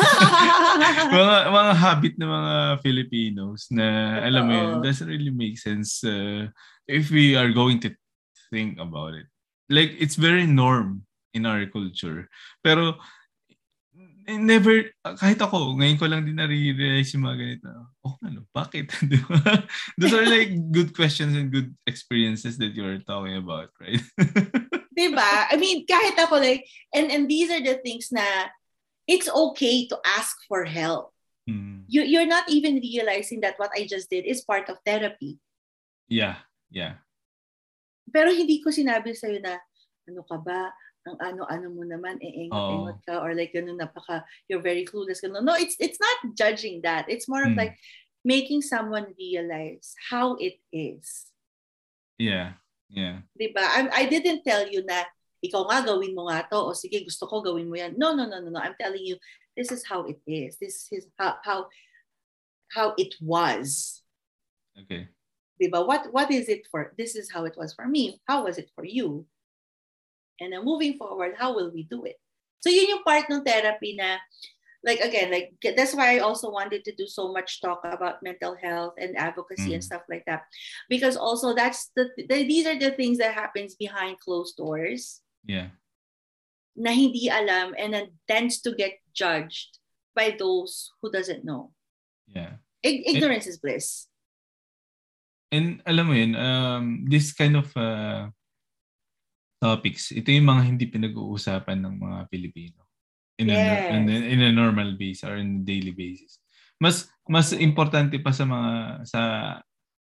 mga, mga habit ng mga Filipinos na, alam mo yun, doesn't really make sense uh, if we are going to think about it. Like, it's very norm in our culture. Pero, never, kahit ako, ngayon ko lang din nare-realize yung mga ganito. Oh, ano, bakit? Those are like good questions and good experiences that you're talking about, right? diba? I mean, kahit ako like, and, and these are the things na it's okay to ask for help. Hmm. You, you're not even realizing that what I just did is part of therapy. Yeah, yeah. Pero hindi ko sinabi sa'yo na, ano ka ba, ang ano-ano mo naman, eh, engot-engot ka, or like, ganun, napaka, you're very clueless. Ganun. No, it's, it's not judging that. It's more of Hmm. like, making someone realize how it is. Yeah, yeah. Diba? I, I didn't tell you na, ikaw nga gawin mo nga to, o sige, gusto ko gawin mo yan. No, no, no, no, no. I'm telling you, this is how it is. This is how, how, how it was. Okay. Diba? What, what is it for? This is how it was for me. How was it for you? And then moving forward, how will we do it? So yun yung part ng therapy na, like again, like that's why I also wanted to do so much talk about mental health and advocacy and Mm. stuff like that, because also that's the, the these are the things that happens behind closed doors Yeah. na hindi alam and then tends to get judged by those who doesn't know. Yeah. Ig- ignorance is bliss. And alam mo yun, um, this kind of uh, topics, ito yung mga hindi pinag-uusapan ng mga Pilipino. In, a, Yes. in, a, in a normal basis or in a daily basis. Mas mas importante pa sa mga sa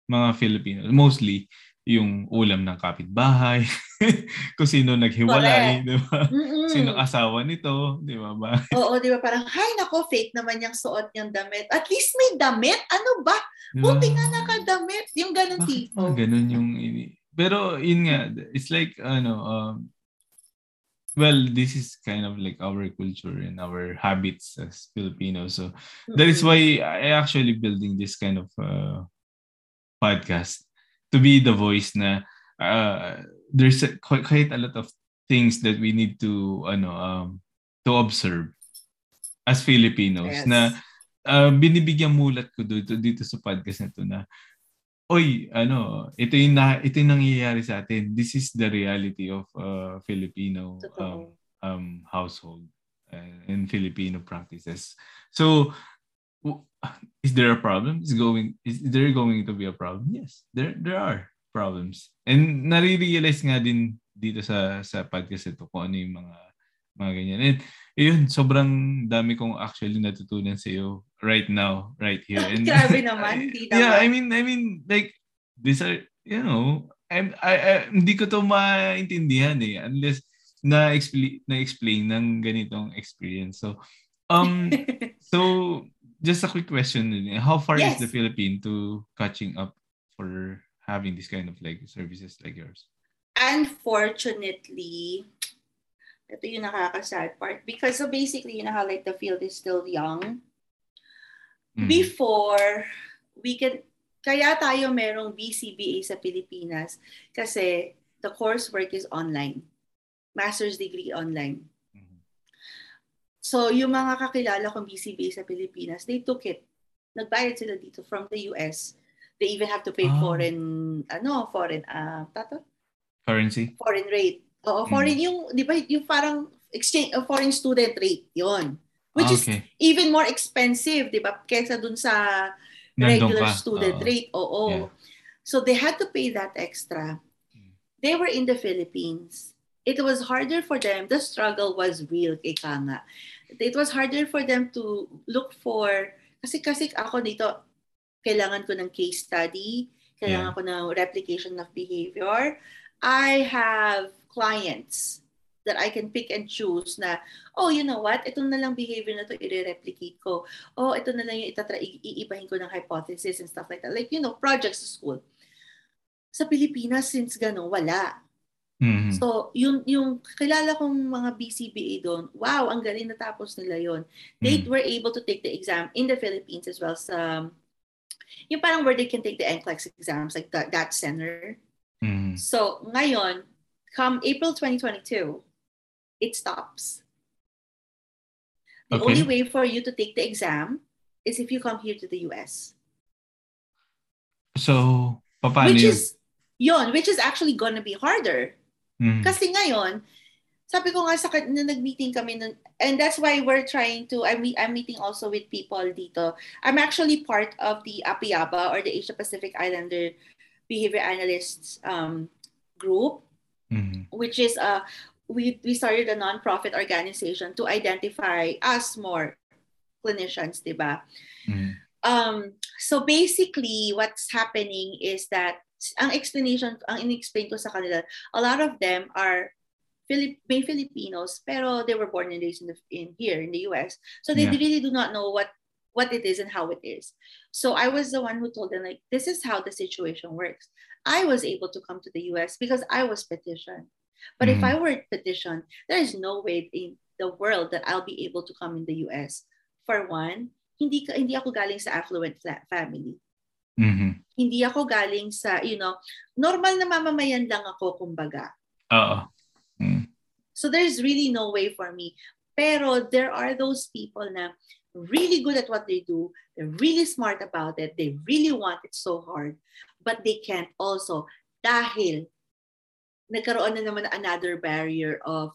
mga Filipino, mostly yung ulam ng kapitbahay, kung sino naghiwalay, di ba? Mm-mm. Sino asawa nito, di ba? ba? Oo, di ba? Parang, hay nako, fake naman yung suot niyang damit. At least may damit. Ano ba? Di ba? Buti nga nakadamit. Yung ganun Bakit tipo. ganun yung pero yun nga, it's like, ano, um, well, this is kind of like our culture and our habits as Filipinos. So mm-hmm. that is why I actually building this kind of uh, podcast to be the voice na uh, there's a, quite, quite a lot of things that we need to ano um to observe as Filipinos yes. na uh, binibigyan mulat ko dito dito sa podcast na to na oy ano ito yung na, ito yung nangyayari sa atin. This is the reality of uh, Filipino um, um household uh, and Filipino practices. So is there a problem? Is going is there going to be a problem? Yes there there are problems. And nare-realize nga din dito sa sa podcast ito kung ano yung mga mga ganyan. And yun, sobrang dami kong actually natutunan sa iyo right now, right here. And, Grabe naman, di naman. Yeah, I mean, I mean, like, these are, you know, I'm, I, I, hindi ko to maintindihan eh, unless na-explain, na-explain ng ganitong experience. So, um, so, just a quick question. How far yes. is the Philippines to catching up for having this kind of like services like yours? unfortunately, ito yung nakaka-sad part. Because so basically, you know how like the field is still young. Mm. Before, we can, kaya tayo merong BCBA sa Pilipinas kasi the coursework is online. Master's degree online. Mm-hmm. So, yung mga kakilala kong BCBA sa Pilipinas, they took it. Nagbayad sila dito from the US. They even have to pay oh. foreign, ano, foreign, uh, tato? Currency? Foreign rate. Oo, foreign mm. yung, di ba, yung parang exchange, uh, foreign student rate, yon Which okay. is even more expensive, di ba, kaysa dun sa regular student uh, rate. Oo. Yeah. So they had to pay that extra. They were in the Philippines. It was harder for them. The struggle was real, nga. It was harder for them to look for, kasi kasi ako dito, kailangan ko ng case study, kailangan yeah. ko ng replication of behavior, I have clients that I can pick and choose na, oh, you know what, ito na lang behavior na to i-replicate ko. Oh, ito na lang yung itatra, iibahin ko ng hypothesis and stuff like that. Like, you know, projects sa school. Sa Pilipinas, since gano'n, wala. Mm-hmm. So, yung, yung kilala kong mga BCBA doon, wow, ang galing natapos nila yon. They mm-hmm. were able to take the exam in the Philippines as well sa, yung parang where they can take the NCLEX exams, like that, that center. Mm. So ngayon, come April 2022, it stops. The okay. only way for you to take the exam is if you come here to the US. So, paano which is, yon, which is actually gonna be harder. Mm. Kasi ngayon, sabi ko nga sa na nag-meeting kami nun, and that's why we're trying to I'm, I'm meeting also with people dito. I'm actually part of the APIABA or the Asia Pacific Islander behavior analysts um, group, mm-hmm. which is uh, we we started a nonprofit organization to identify us more clinicians, diba? Mm-hmm. Um, so basically, what's happening is that ang explanation, ang in-explain ko sa kanila, a lot of them are Filip, may Filipinos, pero they were born and raised in, the, in here in the US. So they yeah. really do not know what what it is and how it is. So I was the one who told them, like, this is how the situation works. I was able to come to the US because I was petitioned. But mm-hmm. if I were petitioned, there is no way in the world that I'll be able to come in the US. For one, hindi hindi ako galing sa affluent family. Mm-hmm. Hindi ako galing sa, you know, normal na mamamayan lang ako, kumbaga. Oo. Mm. So there's really no way for me. Pero there are those people na really good at what they do. They're really smart about it. They really want it so hard. But they can't also dahil nagkaroon na naman another barrier of,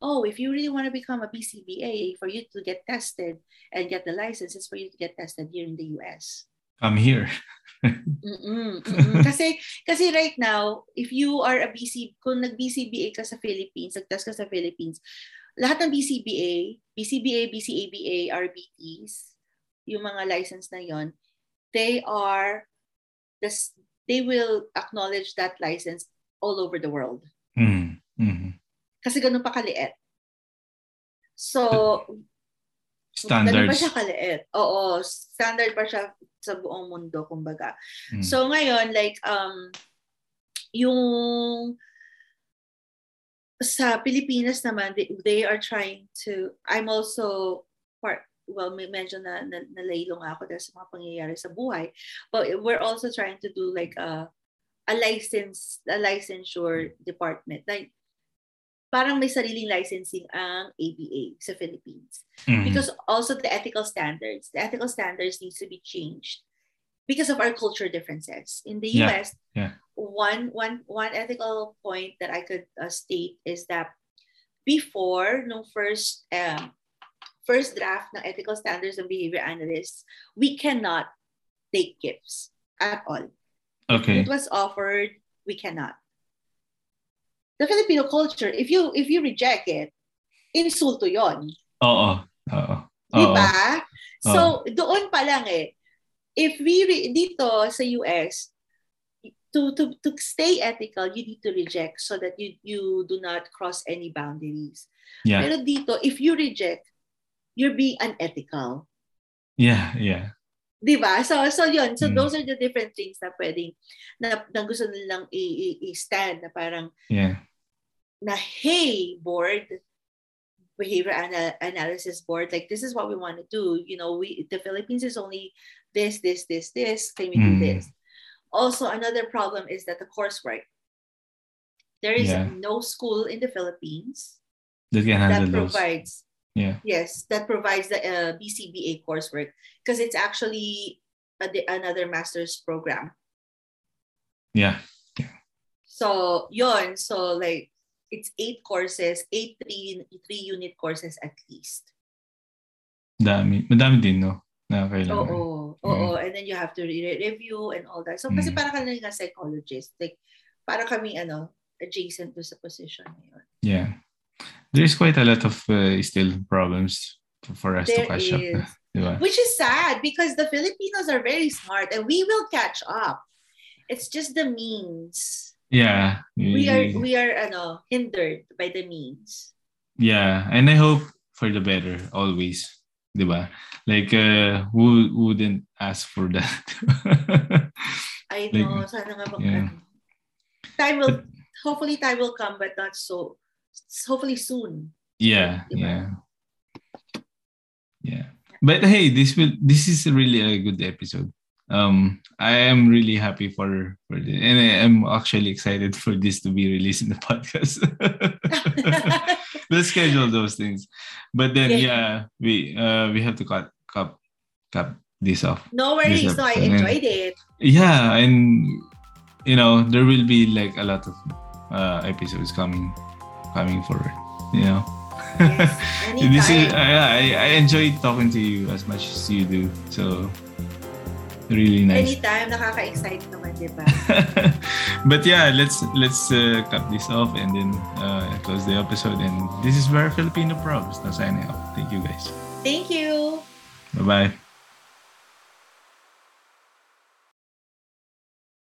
oh, if you really want to become a BCBA, for you to get tested and get the license, for you to get tested here in the US. I'm here. mm-mm, mm-mm. kasi kasi right now, if you are a BC, kung nag-BCBA ka sa Philippines, nag-test ka sa Philippines, lahat ng BCBA, BCBA, BCABA, RBTs, yung mga license na yon, they are, this, they will acknowledge that license all over the world. Mm. Mm-hmm. Kasi ganun pa kaliit. So, standards. Ganun pa siya kaliit. Oo, standard pa siya sa buong mundo, kumbaga. Mm. So, ngayon, like, um, yung sa Pilipinas naman, they, they are trying to, I'm also part, well, may medyo na, na nalaylong ako dahil sa mga pangyayari sa buhay. But we're also trying to do like a, a license, a licensure department. Like, parang may sariling licensing ang ABA sa Philippines. Mhm. Because also the ethical standards, the ethical standards needs to be changed because of our culture differences. In the Yeah, US, yeah. One one one ethical point that I could uh, state is that before no first um, first draft ng ethical standards and behavior analysts, we cannot take gifts at all. Okay. It was offered, we cannot. The Filipino culture, if you if you reject it, insulto yon. Oo. Oo. Di ba? So, doon pa lang eh. If we, re- dito sa US, to, to, to stay ethical, you need to reject so that you, you do not cross any boundaries. Yeah. Pero dito, if you reject, you're being unethical. Yeah. Yeah. Di ba? So, so yun. So, Mm. those are the different things na pwedeng, na, na gusto nilang i-stand na parang, Yeah. na hey board behavior ana- analysis board like this is what we want to do you know we the philippines is only this this this this can we do Mm. this also another problem is that the coursework there is Yeah. no school in the philippines That that provides Yeah. yes that provides the uh, bcba coursework because it's actually a, another master's program Yeah. So, yon. So, like, it's eight courses, eight three, three unit courses at least. Dami. Madami din, no? Na kailangan. Oo. Oo. And then you have to re- review and all that. So, kasi Mm. para ka nga psychologist. Like, para kami, ano, adjacent to sa position na yun. Yeah. There's quite a lot of uh, still problems for, us to There catch up. Diba? Which is sad because the Filipinos are very smart and we will catch up. It's just the means. Yeah. We are, we are, ano, hindered by the means. Yeah, and I hope for the better always, 'di ba? Like uh who who wouldn't ask for that? I Like, know. Sana nga mag- yeah. Time will, hopefully time will come, but not so, hopefully soon. yeah, Diba? yeah. Yeah. But hey, this will this is really a good episode. Um I am really happy for for this and I am actually excited for this to be released in the podcast. we'll schedule those things. But then Yeah. yeah, we uh we have to cut cut cut this off. no worries. No, I enjoyed it. yeah and you know there will be like a lot of uh episodes coming coming forward you know Yes, this is. I, I i enjoy talking to you as much as you do so really nice. Anytime, nakaka-excite naman, di ba? but yeah let's let's uh, cut this off and then uh close the episode. And this is where filipino probs. Now signing off thank you guys. Thank you. bye bye